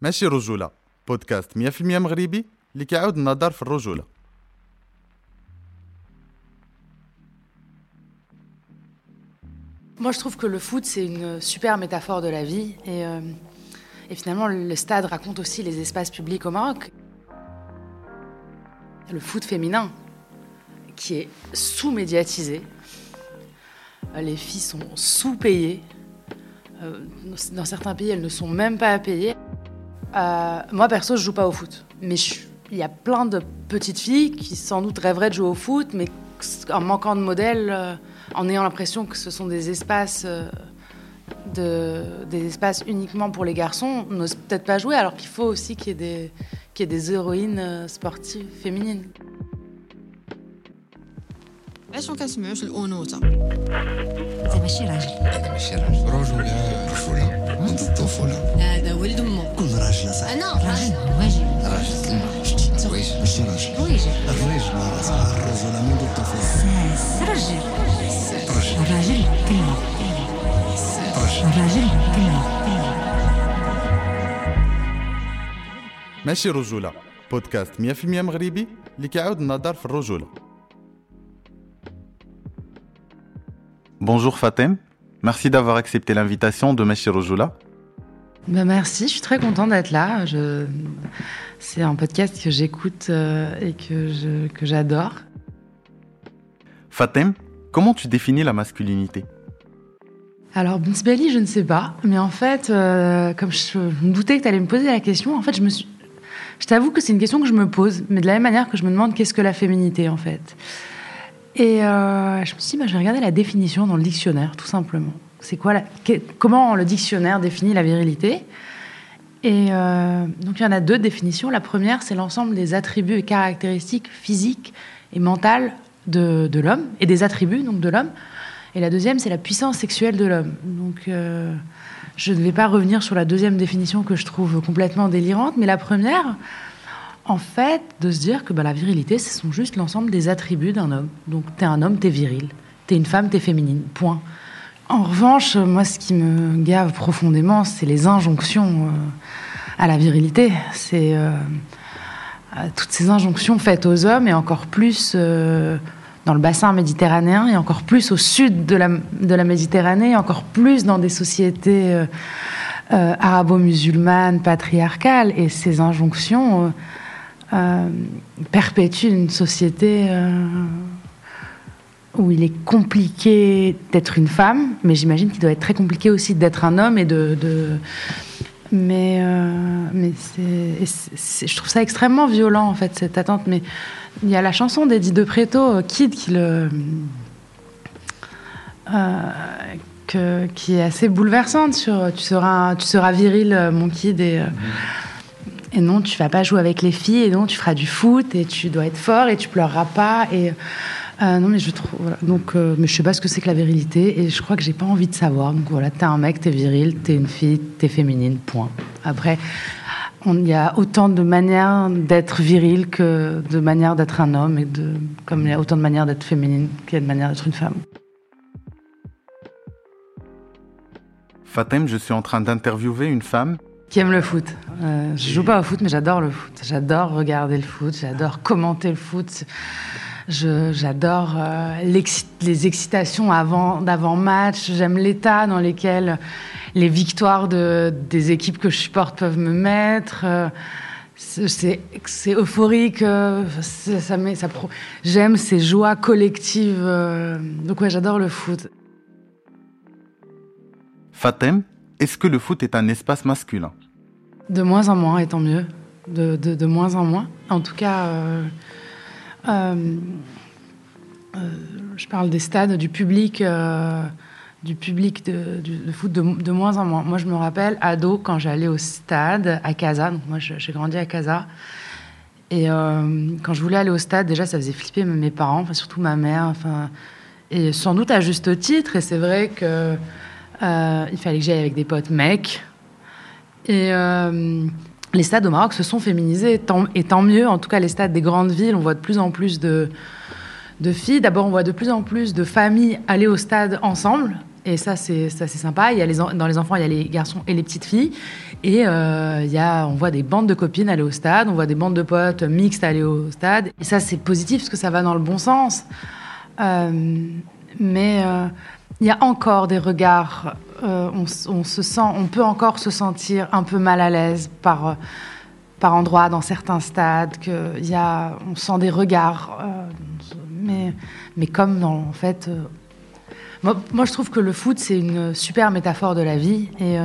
ماشي رجولة بودكاست 100% مغربي اللي كيعاود النظر في الرجولة Moi, je trouve que le foot, c'est une super métaphore de la vie. Et, euh, et finalement, le stade raconte aussi les espaces publics au Maroc. Le foot féminin, qui est sous-médiatisé. Euh, Les filles sont sous-payées. Euh, Dans certains pays, elles ne sont même pas payées. Euh, moi, perso, je joue pas au foot. Mais il y a plein de petites filles qui, sans doute, rêveraient de jouer au foot, mais en manquant de modèles, euh, en ayant l'impression que ce sont des espaces, euh, de, des espaces uniquement pour les garçons, n'osent peut-être pas jouer, alors qu'il faut aussi qu'il y ait des, héroïnes sportives féminines. علاش ما كنسمعوش الأنوثة؟ انت ماشي راجل. هذا ماشي راجل. رجولة رجولة منذ الطفولة هذا ولد أمه. كل راجل صح. أنا. راجل. واجب. راجل. سلمى شتي واجد ماشي راجل. واجب. الرجل راه الرجولة منذ الطفولة. ساس. راجل. رجل الراجل كلمة. الراجل كلمة. ماشي رجولة. بودكاست 100% مغربي اللي كيعاود النظر في الرجولة. Bonjour Fatem, merci d'avoir accepté l'invitation de Machi Rojula. Ben merci, je suis très contente d'être là. Je... C'est un podcast que j'écoute euh, et que, je- que j'adore. Fatem, comment tu définis la masculinité? Alors, Belly, je ne sais pas. Mais en fait, euh, comme je me doutais que tu allais me poser la question, en fait, je me suis. Je t'avoue que c'est une question que je me pose, mais de la même manière que je me demande qu'est-ce que la féminité, en fait. Et euh, je me suis dit, bah, je vais regarder la définition dans le dictionnaire, tout simplement. C'est quoi Comment le dictionnaire définit la virilité? Et euh, donc, il y en a deux définitions. La première, c'est l'ensemble des attributs et caractéristiques physiques et mentales de, de l'homme, et des attributs donc de l'homme. Et la deuxième, c'est la puissance sexuelle de l'homme. Donc, euh, je ne vais pas revenir sur la deuxième définition que je trouve complètement délirante, mais la première, en fait, de se dire que bah, la virilité, ce sont juste l'ensemble des attributs d'un homme. Donc, t'es un homme, t'es viril. T'es une femme, t'es féminine. Point. En revanche, moi, ce qui me gave profondément, c'est les injonctions euh, à la virilité. C'est euh, toutes ces injonctions faites aux hommes et encore plus euh, dans le bassin méditerranéen et encore plus au sud de la, Méditerranée, et encore plus dans des sociétés arabo-musulmanes, patriarcales. Et ces injonctions euh, perpétuent une société euh, où il est compliqué d'être une femme, mais j'imagine qu'il doit être très compliqué aussi d'être un homme et de... mais, euh, c'est, je trouve ça extrêmement violent, en fait, cette attente. Mais il y a la chanson d'Eddie De Preto, Kid, qui, est assez bouleversante sur tu seras, viril, mon kid, et, euh, et non, tu vas pas jouer avec les filles, et non, tu feras du foot, et tu dois être fort, et tu pleureras pas. Et, euh, non, mais je trouve. Donc, euh, mais je sais pas ce que c'est que la virilité, et je crois que j'ai pas envie de savoir. Donc voilà, t'es un mec, t'es viril, t'es une fille, t'es féminine, point. Après, il y a autant de manières d'être viril que de manières d'être un homme, et de, comme il y a autant de manières d'être féminine qu'il y a de manières d'être une femme. Fatem, je suis en train d'interviewer une femme Qui aime le foot. Euh, je joue pas au foot, mais j'adore le foot. J'adore regarder le foot, j'adore commenter le foot. J'adore euh, les excitations avant, d'avant-match. J'aime l'état dans lequel les victoires de, des équipes que je supporte peuvent me mettre. Euh, c'est- euphorique. euh, ça met- ça J'aime ces joies collectives. euh, donc ouais, j'adore le foot. Fatem, est-ce que le foot est un espace masculin? De moins en moins, et tant mieux. De, de, moins en moins. En tout cas, euh, euh, euh, je parle des stades, du public, du public de, de foot de, moins en moins. Moi, je me rappelle, ado, quand j'allais au stade à Casa, donc moi, j'ai grandi à Casa. Et quand je voulais aller au stade, déjà, ça faisait flipper mes parents, enfin, surtout ma mère. Enfin, et sans doute à juste titre. Et c'est vrai que euh, il fallait que j'aille avec des potes mecs. Et euh, les stades au Maroc se sont féminisés, et tant mieux. En tout cas, les stades des grandes villes, on voit de plus en plus de, filles. D'abord, on voit de plus en plus de familles aller au stade ensemble. Et ça, c'est sympa. Il y a dans les enfants, il y a les garçons et les petites filles. Et euh, il y a, on voit des bandes de copines aller au stade, on voit des bandes de potes mixtes aller au stade. Et ça, c'est positif parce que ça va dans le bon sens. Mais il y a encore des regards. euh, on, se sent, on peut encore se sentir un peu mal à l'aise par, euh, par endroits dans certains stades. Que y a, on sent des regards. euh, mais, mais comme dans, en fait. moi, je trouve que le foot, c'est une super métaphore de la vie. Et,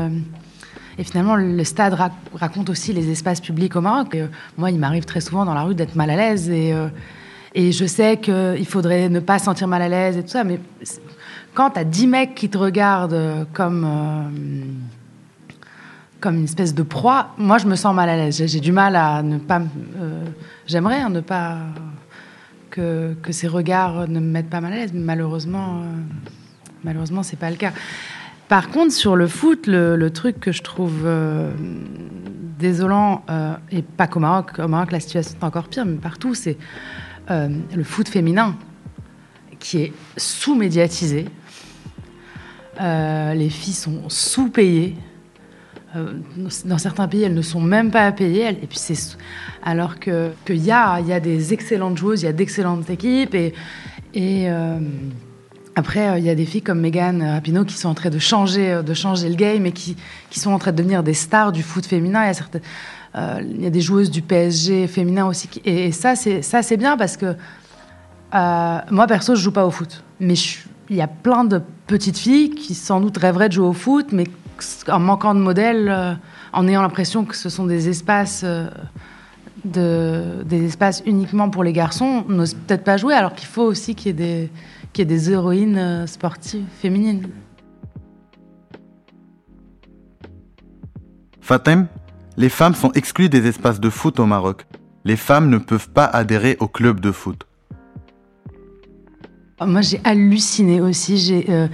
et finalement, le stade rac- raconte aussi les espaces publics au Maroc. Moi, il m'arrive très souvent dans la rue d'être mal à l'aise. Et, et je sais qu'il faudrait ne pas se sentir mal à l'aise et tout ça. Mais quand tu as 10 mecs qui te regardent euh, comme, euh, comme une espèce de proie, moi, je me sens mal à l'aise. J'ai- du mal à ne pas. euh, J'aimerais hein, ne pas. Que, que ces regards ne me mettent pas mal à l'aise. Mais malheureusement, euh, malheureusement, c'est pas le cas. Par contre, sur le foot, le, le truc que je trouve désolant, et pas qu'au Maroc, au Maroc, la situation est encore pire, mais partout, c'est le foot féminin qui est sous-médiatisé. Euh, les filles sont sous-payées. Euh, dans certains pays, elles ne sont même pas payées. Et puis c'est alors que qu'il y a, y a des excellentes joueuses, il y a d'excellentes équipes et euh, après, il y a des filles comme Megan Rapinoe qui sont en train de changer, de changer le game et qui, qui sont en train de devenir des stars du foot féminin. Il y a, il y a des joueuses du PSG féminin aussi. et, ça, c'est bien parce que moi, perso, je joue pas au foot. Mais je- il y a plein de petites filles qui sans doute rêveraient de jouer au foot, mais en manquant de modèles, euh, en ayant l'impression que ce sont des espaces, euh, de, des espaces uniquement pour les garçons, n'osent peut-être pas jouer, alors qu'il faut aussi qu'il y ait des, héroïnes euh, sportives féminines. Fatem, les femmes sont exclues des espaces de foot au Maroc. Les femmes ne peuvent pas adhérer au club de foot. Moi, j'ai halluciné aussi. Euh,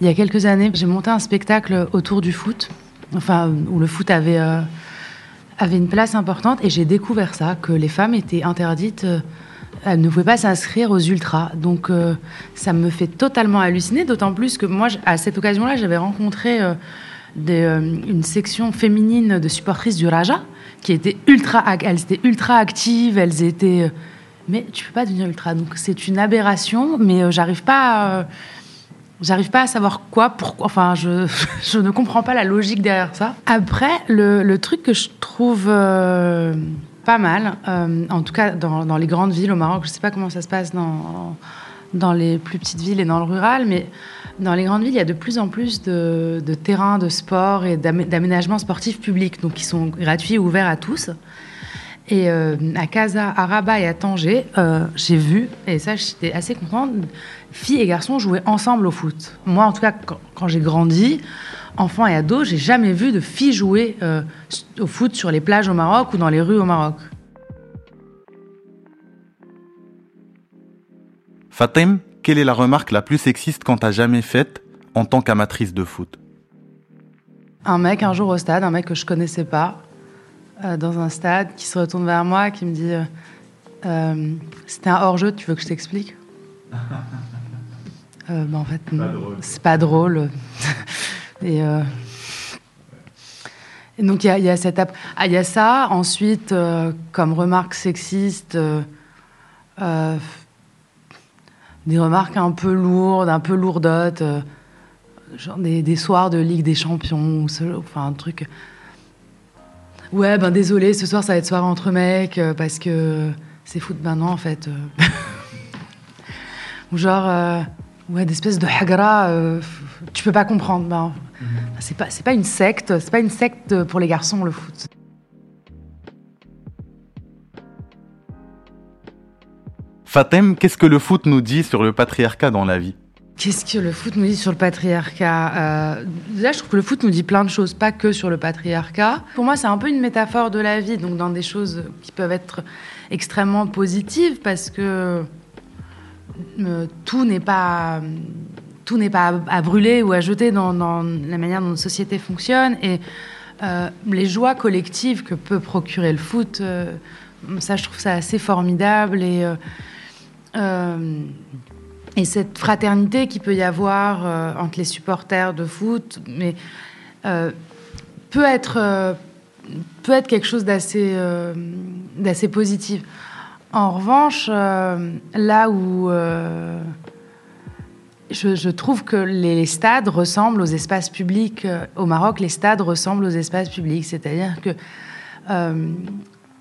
il y a quelques années, j'ai monté un spectacle autour du foot, enfin, où le foot avait, euh, avait une place importante, et j'ai découvert ça, que les femmes étaient interdites, euh, elles ne pouvaient pas s'inscrire aux ultras. Donc, ça me fait totalement halluciner, d'autant plus que moi, à cette occasion-là, j'avais rencontré une section féminine de supportrices du Raja, qui étaient ultra, elles étaient ultra actives, elles étaient... mais tu peux pas devenir ultra. Donc c'est une aberration, mais euh, j'arrive pas, euh, j'arrive pas à savoir quoi, pourquoi. Enfin, je, je ne comprends pas la logique derrière ça. Après, le, le truc que je trouve euh, pas mal, en tout cas dans, dans les grandes villes au Maroc, je sais pas comment ça se passe dans dans les plus petites villes et dans le rural, mais dans les grandes villes, il y a de plus en plus de, de terrains de sport et d'amé- d'aménagements sportifs publics, donc qui sont gratuits et ouverts à tous. Et euh, à Casa, à Rabat et à Tanger, euh, j'ai vu, et ça j'étais assez contente, filles et garçons jouer ensemble au foot. Moi en tout cas, quand, quand j'ai grandi, enfant et ado, j'ai jamais vu de filles jouer euh, au foot sur les plages au Maroc ou dans les rues au Maroc. Fatem, quelle est la remarque la plus sexiste qu'on t'a jamais faite en tant qu'amatrice de foot? Un mec un jour au stade, un mec que je connaissais pas, euh, dans un stade, qui se retourne vers moi, qui me dit euh, Euh, C'était un hors-jeu, tu veux que je t'explique bah, En fait, c'est pas drôle. Et, et donc, il y a, il y, a cette ah, il y a ça. Ensuite, comme remarque sexiste, des remarques un peu lourdes, un peu lourdotes. genre des, des soirs de Ligue des Champions, ou ce- enfin un truc. Ouais, ben désolé, ce soir ça va être soirée entre mecs euh, parce que c'est foot. Ben non, en fait. euh. Ou genre, euh, ouais, des espèces de hagra, euh, tu peux pas comprendre. Ben, c'est pas, c'est pas une secte, c'est pas une secte pour les garçons le foot. Fatem, qu'est-ce que le foot nous dit sur le patriarcat dans la vie? Qu'est-ce que le foot nous dit sur le patriarcat Euh, Déjà, je trouve que le foot nous dit plein de choses, pas que sur le patriarcat. Pour moi, c'est un peu une métaphore de la vie, donc dans des choses qui peuvent être extrêmement positives, parce que euh, tout n'est pas pas à, brûler ou à jeter dans, la manière dont notre société fonctionne et euh, les joies collectives que peut procurer le foot, euh, ça, je trouve ça assez formidable et et cette fraternité qu'il peut y avoir euh, entre les supporters de foot, euh, peut être, euh, peut être quelque chose d'assez positif. En revanche, là où je, trouve que les stades ressemblent aux espaces publics au Maroc, les stades ressemblent aux espaces publics, c'est-à-dire que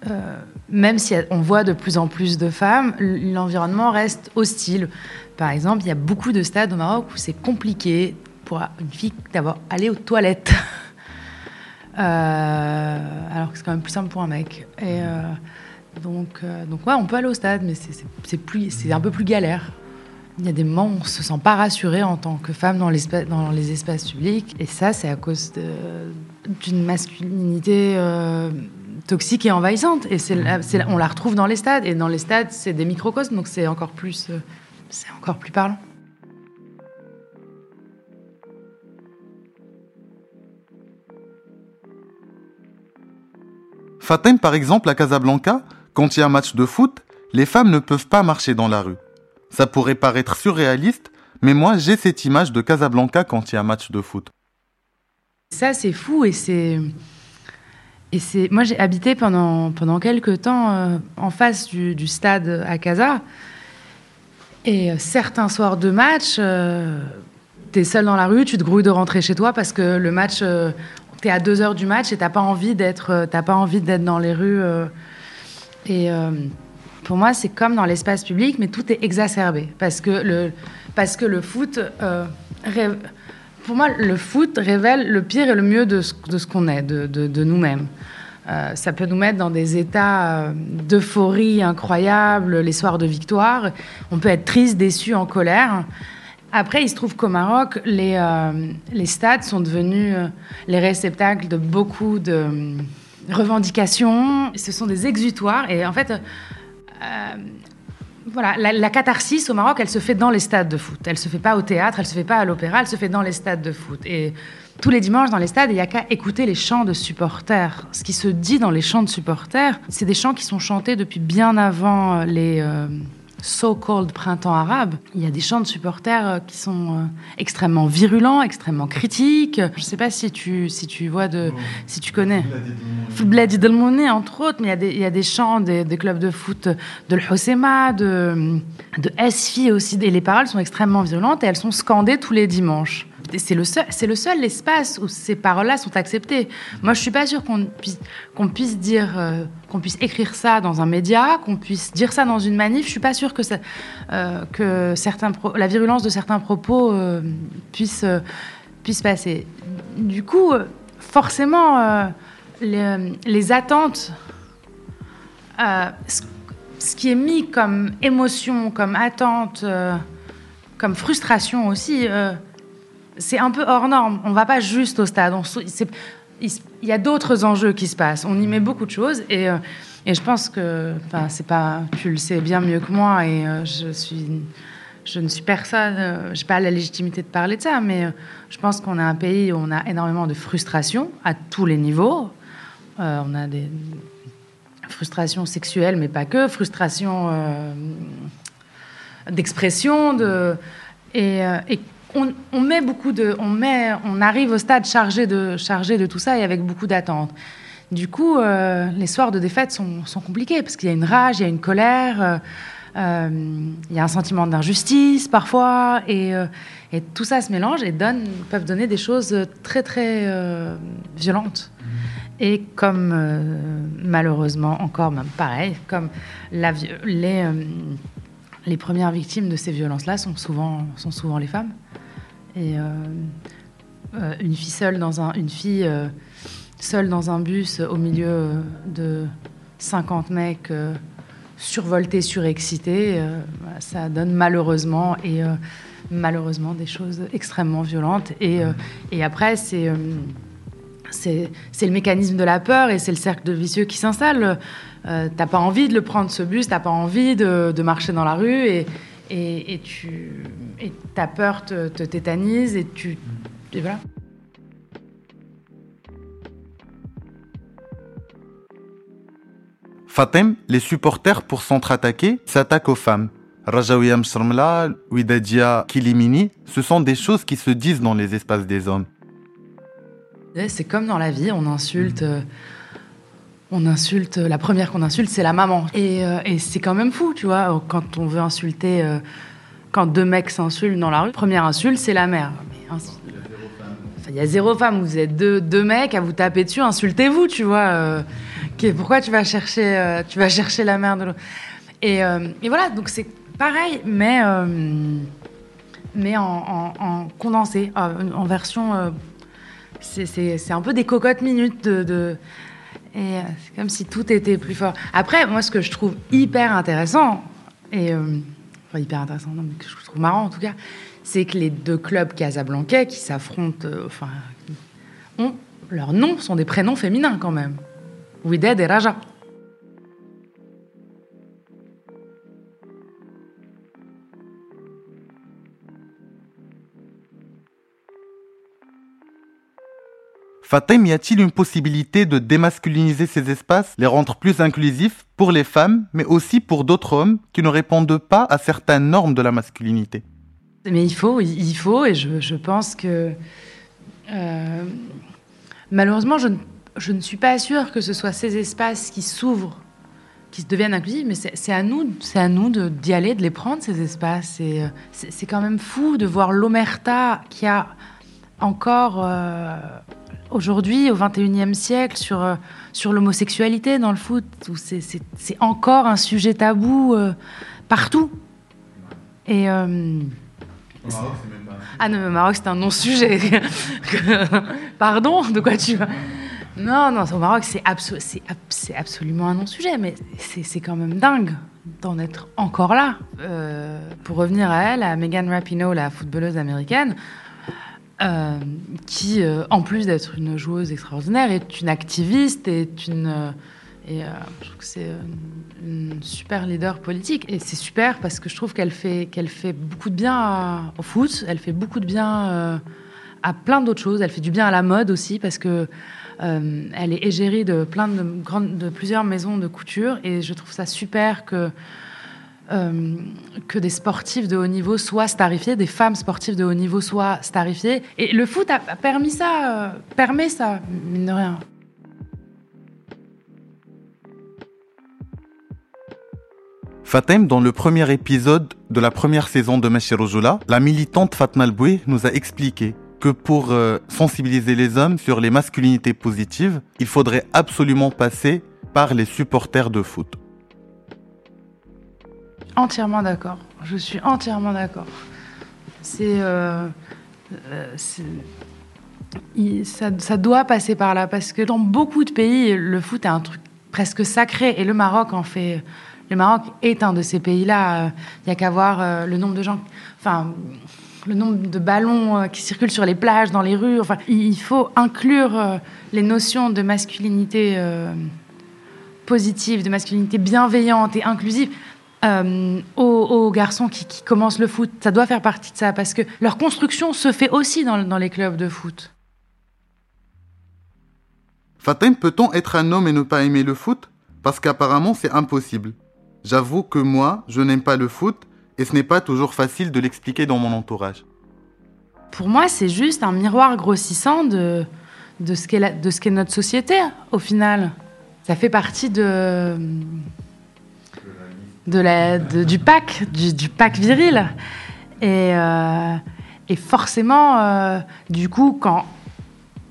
euh, même si on voit de plus en plus de femmes, l'environnement reste hostile. Par exemple, il y a beaucoup de stades au Maroc où c'est compliqué pour une fille d'avoir aller aux toilettes. Euh, alors que c'est quand même plus simple pour un mec. Et euh, donc, donc ouais, on peut aller au stade, mais c'est- un peu plus galère. Il y a des moments où on se sent pas rassuré en tant que femme dans, les espaces publics. Et ça, c'est à cause d'une masculinité toxique et envahissante. Et c'est là- on la retrouve dans les stades. Et dans les stades, c'est des microcosmes, donc c'est encore plus, euh, c'est encore plus parlant. Fatem, par exemple, à Casablanca, quand il y a un match de foot, les femmes ne peuvent pas marcher dans la rue. Ça pourrait paraître surréaliste, mais moi j'ai cette image de Casablanca quand il y a un match de foot. Ça, c'est fou et c'est. Et c'est. Moi, j'ai habité pendant, pendant quelques temps euh, en face du, stade à Casa. Et euh, certains soirs de match, euh, t'es seul dans la rue, tu te grouilles de rentrer chez toi parce que le match. euh, t'es à deux heures du match et t'as pas envie d'être, t'as pas envie d'être dans les rues. et pour moi, c'est comme dans l'espace public, mais tout est exacerbé parce que le, parce que le foot. Pour moi, le foot révèle le pire et le mieux de ce, qu'on est, de, nous-mêmes. Euh, ça peut nous mettre dans des états euh, d'euphorie incroyables, les soirs de victoire. On peut être triste, déçu, en colère. Après, il se trouve qu'au Maroc, les, euh, stades sont devenus les réceptacles de beaucoup de revendications. Ce sont des exutoires. Et en fait, voilà, la, catharsis au Maroc, elle se fait dans les stades de foot. Elle se fait pas au théâtre, elle se fait pas à l'opéra, elle se fait dans les stades de foot. Et tous les dimanches dans les stades, il n'y a qu'à écouter les chants de supporters. Ce qui se dit dans les chants de supporters, c'est des chants qui sont chantés depuis bien avant euh, les euh, so-called printemps arabes. Il y a des chants de supporters euh, qui sont euh, extrêmement virulents, extrêmement critiques. Je ne sais pas si tu, si tu vois de, si tu connais. Bladi Delmouni, entre autres, mais il y a des, il y a des chants des, des clubs de foot de l'Hosema, de, de SFI aussi. Et les paroles sont extrêmement violentes et elles sont scandées tous les dimanches. C'est le seul, c'est le seul espace où ces paroles-là sont acceptées. Moi, je suis pas sûre qu'on puisse, dire, euh, qu'on puisse écrire ça dans un média, qu'on puisse dire ça dans une manif. Je suis pas sûre que euh, la virulence de certains propos euh, puisse, puisse passer. Du coup, forcément, les, attentes, ce, qui est mis comme émotion, comme attente, comme frustration aussi, c'est un peu hors norme. On va pas juste au stade. Il, y a d'autres enjeux qui se passent. On y met beaucoup de choses et, euh, je pense que, enfin, c'est pas, tu le sais bien mieux que moi et euh, je suis, je ne suis personne, euh, j'ai pas la légitimité de parler de ça, mais je pense qu'on a un pays où on a énormément de frustration à tous les niveaux. On a des frustrations sexuelles, mais pas que, frustrations d'expression, de et on, met beaucoup de, on met, on arrive au stade chargé de chargé de tout ça et avec beaucoup d'attentes. Du coup, euh, les soirs de défaite sont, compliqués parce qu'il y a une rage, il y a une colère, euh, euh, il y a un sentiment d'injustice parfois, et, tout ça se mélange et donne, peuvent donner des choses très très violentes. Et comme malheureusement encore même pareil, comme les, les premières victimes de ces violences-là sont souvent, sont souvent les femmes. Et euh, euh, une fille seule dans un, une fille euh, seule dans un bus au milieu de 50 mecs survoltés, surexcités, ça donne malheureusement et malheureusement des choses extrêmement violentes. Et, et après, c'est c'est le mécanisme de la peur et c'est le cercle vicieux qui s'installe. Euh, t'as pas envie de le prendre ce bus, t'as pas envie de, de marcher dans la rue et, et, et tu et ta peur te, te tétanise et tu et voilà. Fatem, les supporters pour s'entre-attaquer s'attaquent aux femmes. Rajaouia Msrmla, Ouidadia Kilimini, ce sont des choses qui se disent dans les espaces des hommes. Ouais, C'est comme dans la vie, on insulte. euh, on insulte. La première qu'on insulte, c'est la maman. Et, euh, et c'est quand même fou, tu vois, quand on veut insulter. euh, quand deux mecs s'insultent dans la rue, première insulte, c'est la mère. Il y a zéro femme, vous êtes deux, deux mecs à vous taper dessus, insultez-vous, tu vois. euh, pourquoi tu vas chercher, tu vas chercher la mère de l'autre? Et, voilà, donc c'est pareil, mais, mais en, en- en condensé, en version. c'est- un peu des cocottes minutes de- et euh, c'est comme si tout était plus fort. Après, moi, ce que je trouve hyper intéressant, et. euh, enfin, hyper intéressant, non, mais que je trouve marrant en tout cas, c'est que les deux clubs casablancais qui s'affrontent, euh, enfin, ont, leurs noms sont des prénoms féminins quand même. Wided et Raja. Fatem, y a-t-il une possibilité de démasculiniser ces espaces, les rendre plus inclusifs pour les femmes, mais aussi pour d'autres hommes qui ne répondent pas à certaines normes de la masculinité? Mais il faut, il faut, et je, pense que euh, malheureusement, je ne, suis pas sûre que ce soit ces espaces qui s'ouvrent, qui deviennent inclusifs, mais c'est à nous, c'est à nous d'y aller, de les prendre ces espaces. Euh, c'est quand même fou de voir l'omerta qu'il y a encore euh, aujourd'hui, au 21e siècle, sur, euh, sur l'homosexualité dans le foot, où c'est- c'est c'est encore un sujet tabou euh, partout. Et euh, ah non, mais au Maroc, c'est un non-sujet. Pardon, de quoi tu vas? Non, non, au Maroc, c'est abso- c'est ab- c'est absolument un non-sujet, mais c'est c'est quand même dingue d'en être encore là. Pour revenir à elle, à Megan Rapinoe, la footballeuse américaine, euh, qui, euh, en plus d'être une joueuse extraordinaire, est une activiste, est une... euh, et je trouve que c'est une super leader politique. Et c'est super parce que je trouve qu'elle fait, qu'elle fait beaucoup de bien au foot, elle fait beaucoup de bien à plein d'autres choses. Elle fait du bien à la mode aussi parce que elle est égérie de, plein de, grandes, de plusieurs maisons de couture. Et je trouve ça super que, euh, que des sportifs de haut niveau soient starifiés, des femmes sportives de haut niveau soient starifiées. Et le foot a, permis ça, euh, permet ça, mine de rien. Fatem, dans le premier épisode de la première saison de Meshirojula, la militante Fatma Alboué nous a expliqué que pour euh, sensibiliser les hommes sur les masculinités positives, il faudrait absolument passer par les supporters de foot. Entièrement d'accord. Je suis entièrement d'accord. C'est, euh, euh, ça, doit passer par là parce que dans beaucoup de pays, le foot est un truc presque sacré et le Maroc en fait. Le Maroc est un de ces pays-là. Il n'y a qu'à voir euh, le nombre de gens, enfin le nombre de ballons qui circulent sur les plages, dans les rues. Enfin, il faut inclure les notions de masculinité positive, de masculinité bienveillante et inclusive euh, aux, aux garçons qui, qui commencent le foot. Ça doit faire partie de ça parce que leur construction se fait aussi dans, dans les clubs de foot. Fatem, peut-on être un homme et ne pas aimer le foot? Parce qu'apparemment c'est impossible. J'avoue que moi, je n'aime pas le foot et ce n'est pas toujours facile de l'expliquer dans mon entourage. Pour moi, c'est juste un miroir grossissant de, de ce qu'est la- de ce qu'est notre société, au final. Ça fait partie de, de la, du pack, du, pack viril. Et, euh, et forcément, euh, du coup, quand,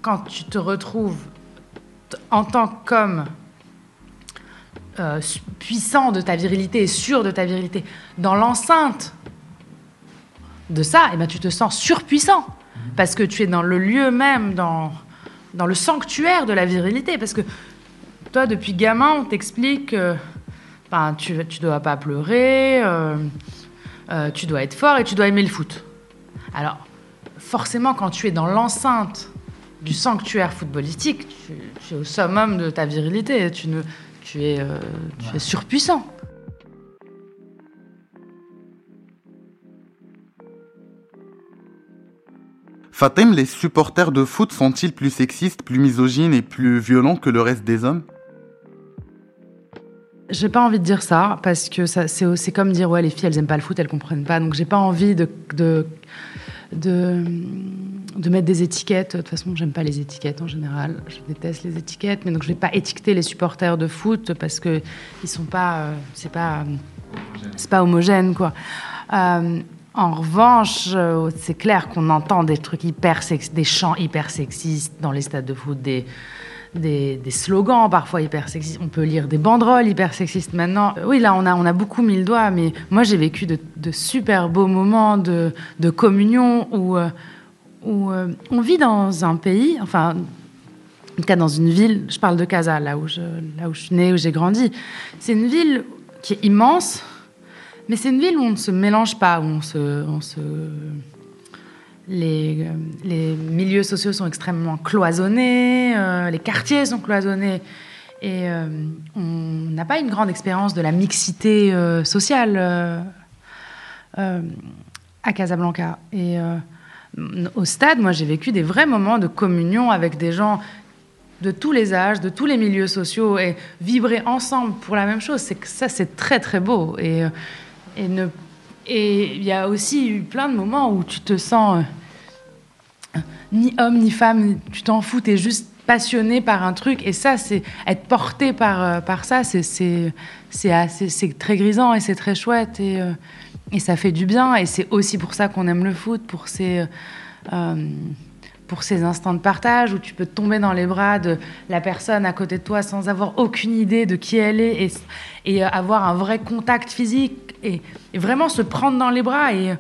quand tu te retrouves en tant qu'homme euh, puissant de ta virilité et sûr de ta virilité dans l'enceinte de ça, eh ben, tu te sens surpuissant. Parce que tu es dans le lieu même, dans, dans le sanctuaire de la virilité. Parce que toi, depuis gamin, on t'explique que ben, tu ne dois pas pleurer, euh, euh, tu dois être fort et tu dois aimer le foot. Alors, forcément, quand tu es dans l'enceinte du sanctuaire footballistique, tu, tu es au summum de ta virilité. Tu, ne, tu, es, euh, tu es surpuissant. Fatem, les supporters de foot sont-ils plus sexistes, plus misogynes et plus violents que le reste des hommes? J'ai pas envie de dire ça parce que ça, c'est, comme dire ouais les filles elles aiment pas le foot elles comprennent pas donc j'ai pas envie de de, de, de mettre des étiquettes. De toute façon, j'aime pas les étiquettes en général. Je déteste les étiquettes, mais donc je vais pas étiqueter les supporters de foot parce que ils sont pas, euh, c'est pas, c'est pas homogène quoi. Euh, en revanche, euh, c'est clair qu'on entend des trucs hyper sex- des chants hyper sexistes dans les stades de foot, des, des, slogans parfois hyper sexistes. On peut lire des banderoles hyper sexistes maintenant. Euh, Oui, là, on a, on a beaucoup mis le doigt, mais moi, j'ai vécu de, super beaux moments de, communion où, euh, euh, on vit dans un pays, enfin, en tout cas dans une ville, je parle de Casa, là où je, là où suis née, où j'ai grandi. C'est une ville qui est immense, mais c'est une ville où on ne se mélange pas, où on se... Les, euh, les milieux sociaux sont extrêmement cloisonnés, euh, les quartiers sont cloisonnés, et euh, on n'a pas une grande expérience de la mixité sociale à Casablanca. Et au stade, moi, j'ai vécu des vrais moments de communion avec des gens de tous les âges, de tous les milieux sociaux, et vibrer ensemble pour la même chose, c'est que ça, c'est très très beau. Et, il y a aussi eu plein de moments où tu te sens ni homme ni femme, tu t'en fous, t'es juste passionné par un truc, et ça, c'est être porté par, euh, par ça, c'est très grisant et c'est très chouette, et, euh, et ça fait du bien, et c'est aussi pour ça qu'on aime le foot, pour ces euh, pour ces instants de partage où tu peux tomber dans les bras de la personne à côté de toi sans avoir aucune idée de qui elle est et, avoir un vrai contact physique et, vraiment se prendre dans les bras. Et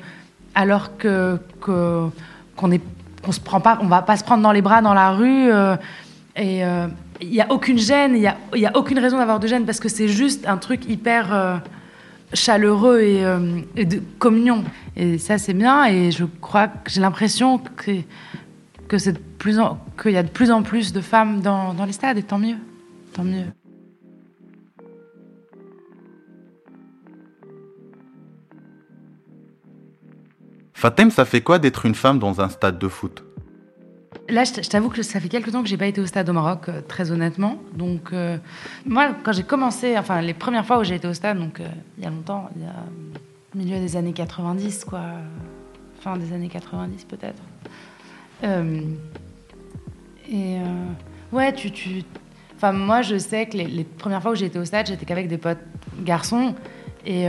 alors que qu'on est qu'on se prend pas on va pas se prendre dans les bras dans la rue euh, et euh, il n'y a aucune gêne il y a, y a aucune raison d'avoir de gêne parce que c'est juste un truc hyper euh, chaleureux et, euh, et de communion. Et ça, c'est bien. Et je crois que j'ai l'impression que, que c'est plus qu'il y a de plus en plus de femmes dans, dans les stades. Et tant mieux. Tant mieux. Fatem, ça fait quoi d'être une femme dans un stade de foot? Là, je t'avoue que ça fait quelques temps que j'ai pas été au stade au Maroc, euh, très honnêtement. Donc, euh, moi, quand j'ai commencé, enfin, les premières fois où j'ai été au stade, donc euh, il y a longtemps, il y a milieu des années 90, quoi, fin des années 90 peut-être. Et ouais, tu, enfin, moi, je sais que les, les premières fois où j'ai été au stade, j'étais qu'avec des potes garçons, et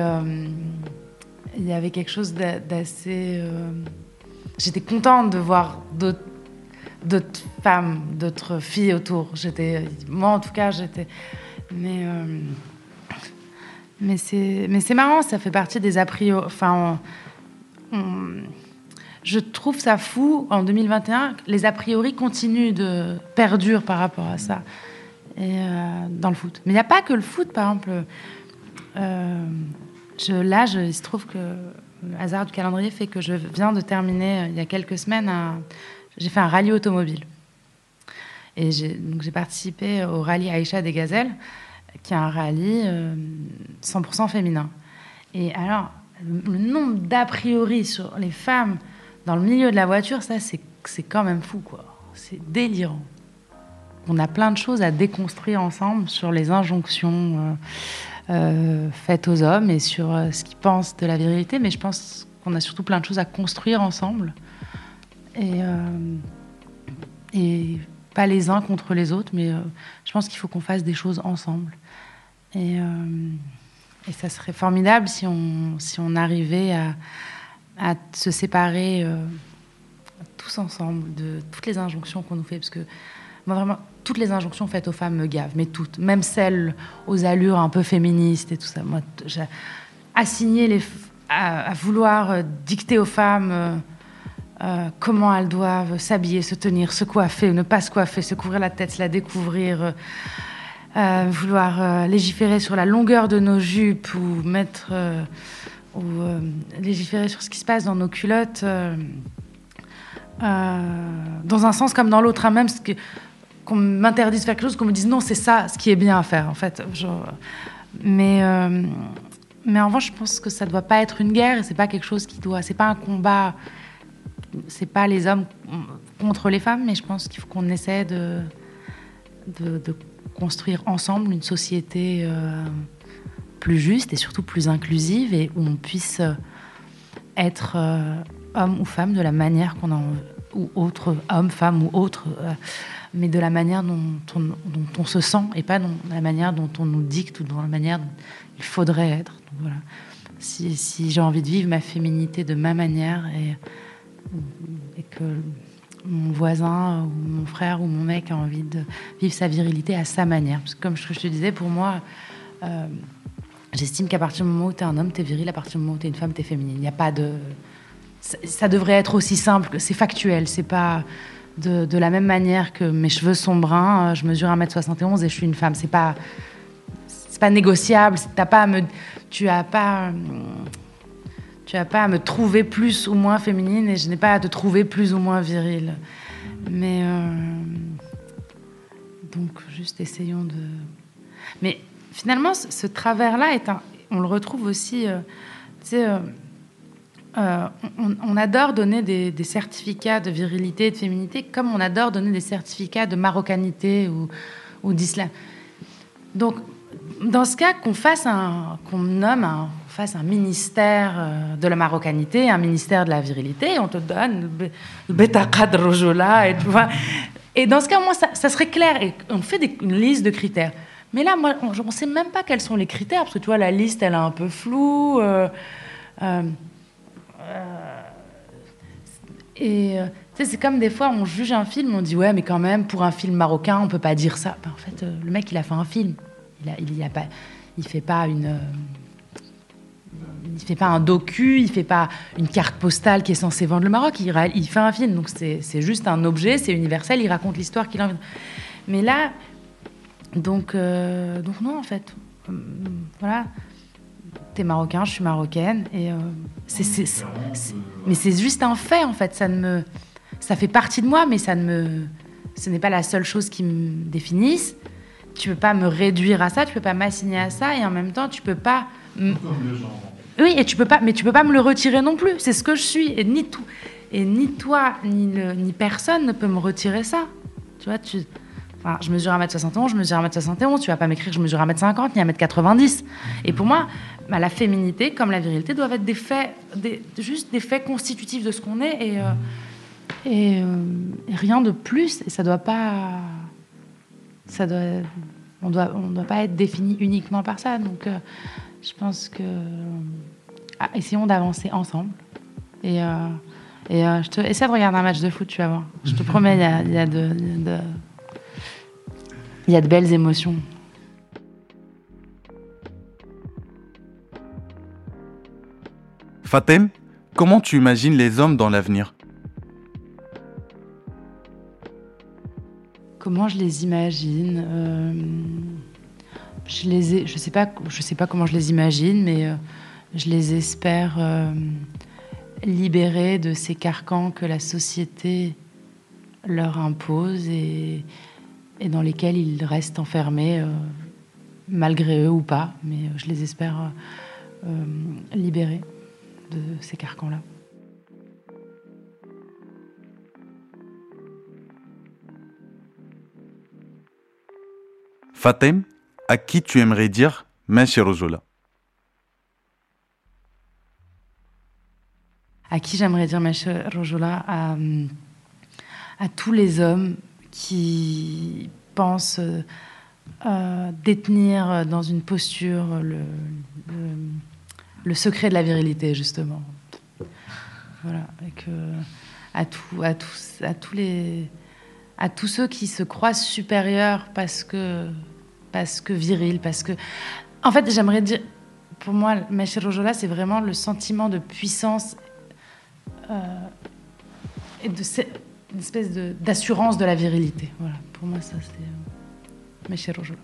il y avait quelque chose d'a- d'assez. euh, J'étais contente de voir d'autres femmes, d'autres filles autour. J'étais, moi en tout cas, j'étais. Mais euh, mais c'est mais c'est marrant, ça fait partie des a priori. Enfin, je trouve ça fou en 2021. que Les a priori continuent de perdurent par rapport à ça euh, dans le foot. Mais il n'y a pas que le foot, par exemple. Je, là, il se trouve que le hasard du calendrier fait que je viens de terminer euh, il y a quelques semaines j'ai fait un rallye automobile. Et j'ai participé au rallye Aïcha des Gazelles, qui est un rallye euh, 100% féminin. Et alors, le, nombre d'a priori sur les femmes dans le milieu de la voiture, ça, c'est quand même fou, quoi. C'est délirant. On a plein de choses à déconstruire ensemble sur les injonctions euh, euh, faites aux hommes et sur euh, ce qu'ils pensent de la virilité, mais je pense qu'on a surtout plein de choses à construire ensemble. Et, euh, pas les uns contre les autres, mais je pense qu'il faut qu'on fasse des choses ensemble. Et, et ça serait formidable si on, si on arrivait à, à se séparer tous ensemble de toutes les injonctions qu'on nous fait. Parce que vraiment, toutes les injonctions faites aux femmes me gavent, mais toutes, même celles aux allures un peu féministes et tout ça. Moi, assigné les, à, vouloir euh, dicter aux femmes. euh, euh, comment elles doivent s'habiller, se tenir, se coiffer, ne pas se coiffer, se couvrir la tête, se la découvrir, vouloir légiférer sur la longueur de nos jupes ou mettre ou légiférer sur ce qui se passe dans nos culottes, dans un sens comme dans l'autre, hein, même ce que- qu'on m'interdise de faire quelque chose, qu'on me dise non, c'est ça ce qui est bien à faire, en fait. Mais euh, mais en revanche, je pense que ça doit pas être une guerre, c'est pas quelque chose qui doit, c'est pas un combat c'est pas les hommes contre les femmes, mais je pense qu'il faut qu'on essaie de, de, construire ensemble une société euh, plus juste et surtout plus inclusive et où on puisse euh, être euh, homme ou femme de la manière qu'on a env- ou autre, homme, femme ou autre, euh, mais de la manière dont on, se sent et pas de la manière dont on nous dicte ou dans la manière dont il faudrait être. Voilà. Si, j'ai envie de vivre ma féminité de ma manière et, que mon voisin ou mon frère ou mon mec a envie de vivre sa virilité à sa manière. Parce que comme je, je te disais, pour moi, euh, j'estime qu'à partir du moment où tu es un homme, tu es viril, à partir du moment où tu es une femme, tu es féminine. Il n'y a pas de... Ça, devrait être aussi simple, que c'est factuel, c'est pas... De, la même manière que mes cheveux sont bruns, euh, je mesure 1m71 et je suis une femme. C'est pas, c'est pas négociable. T'as pas tu as pas, euh, tu as pas à me trouver plus ou moins féminine et je n'ai pas à te trouver plus ou moins virile. Mais euh, donc juste essayons de. Mais finalement, ce, travers-là est un, on le retrouve aussi. Euh, on, adore donner des, certificats de virilité et de féminité comme on adore donner des certificats de marocanité ou, d'islam. Donc, dans ce cas, qu'on fasse un, qu'on nomme un, fasse un ministère euh, de la marocanité, un ministère de la virilité, on te donne le be- le betaqad rojola et tu vois. Et dans ce cas, moi, ça, ça serait clair et on fait une liste de critères. Mais là, moi, on ne sait même pas quels sont les critères parce que tu vois, la liste, elle est un peu floue. euh, et euh, tu sais, c'est comme des fois, on juge un film, on dit ouais, mais quand même, pour un film marocain, on peut pas dire ça. Ben, en fait, euh, le mec, il a fait un film. Il a, y a pas, il fait pas une, euh, il fait pas un docu, il fait pas une carte postale qui est censée vendre le Maroc. Il, fait un film, donc c'est juste un objet, c'est universel. Il raconte l'histoire qu'il a envie. Mais là, donc, euh, donc non, en fait, Hum, voilà. T'es marocain, je suis marocaine, et euh, c'est, c'est- c'est- mais c'est juste un fait en fait. Ça ne me, ça fait partie de moi, mais ça ne me, ce n'est pas la seule chose qui me définisse. Tu peux pas me réduire à ça, tu peux pas m'assigner à ça, et en même temps, tu peux pas. m- Oui, et tu peux pas, mais tu peux pas me le retirer non plus. C'est ce que je suis, et ni tout, et ni toi, ni le, ni personne ne peut me retirer ça. Tu vois, tu. Je mesure 1m71, je mesure 1m71, tu vas pas m'écrire je mesure 1m50 ni 1m90. Et pour moi, bah, la féminité comme la virilité doivent être des faits, juste des faits constitutifs de ce qu'on est et, euh, euh, et rien de plus. Et ça doit pas. Ça doit, on doit, on doit pas être défini uniquement par ça. Donc, euh, je pense que. ah, essayons d'avancer ensemble. Et, et je te, essaie de regarder un match de foot, tu vas voir. Je te promets, il y a, y de il y a de belles émotions. Fatem, comment tu imagines les hommes dans l'avenir? Comment je les imagine Euh, Je les ai, je sais pas, je sais pas comment je les imagine, mais euh, je les espère euh, libérés de ces carcans que la société leur impose et, et dans lesquels ils restent enfermés, euh, malgré eux ou pas. Mais euh, je les espère euh, libérés de ces carcans-là. Fatem, à qui tu aimerais dire Mashi Rojola à qui j'aimerais dire Mache Rojola à, à tous les hommes qui pensent euh, détenir dans une posture le, secret de la virilité, justement. Voilà. Et que, à, tous, à, tous les, à tous ceux qui se croient supérieurs parce que, parce que viril, parce que. En fait, j'aimerais dire. Pour moi, Mache Rojola, c'est vraiment le sentiment de puissance euh, et de une espèce d'assurance de, la virilité. Voilà, pour moi, ça, c'est euh, Rojola.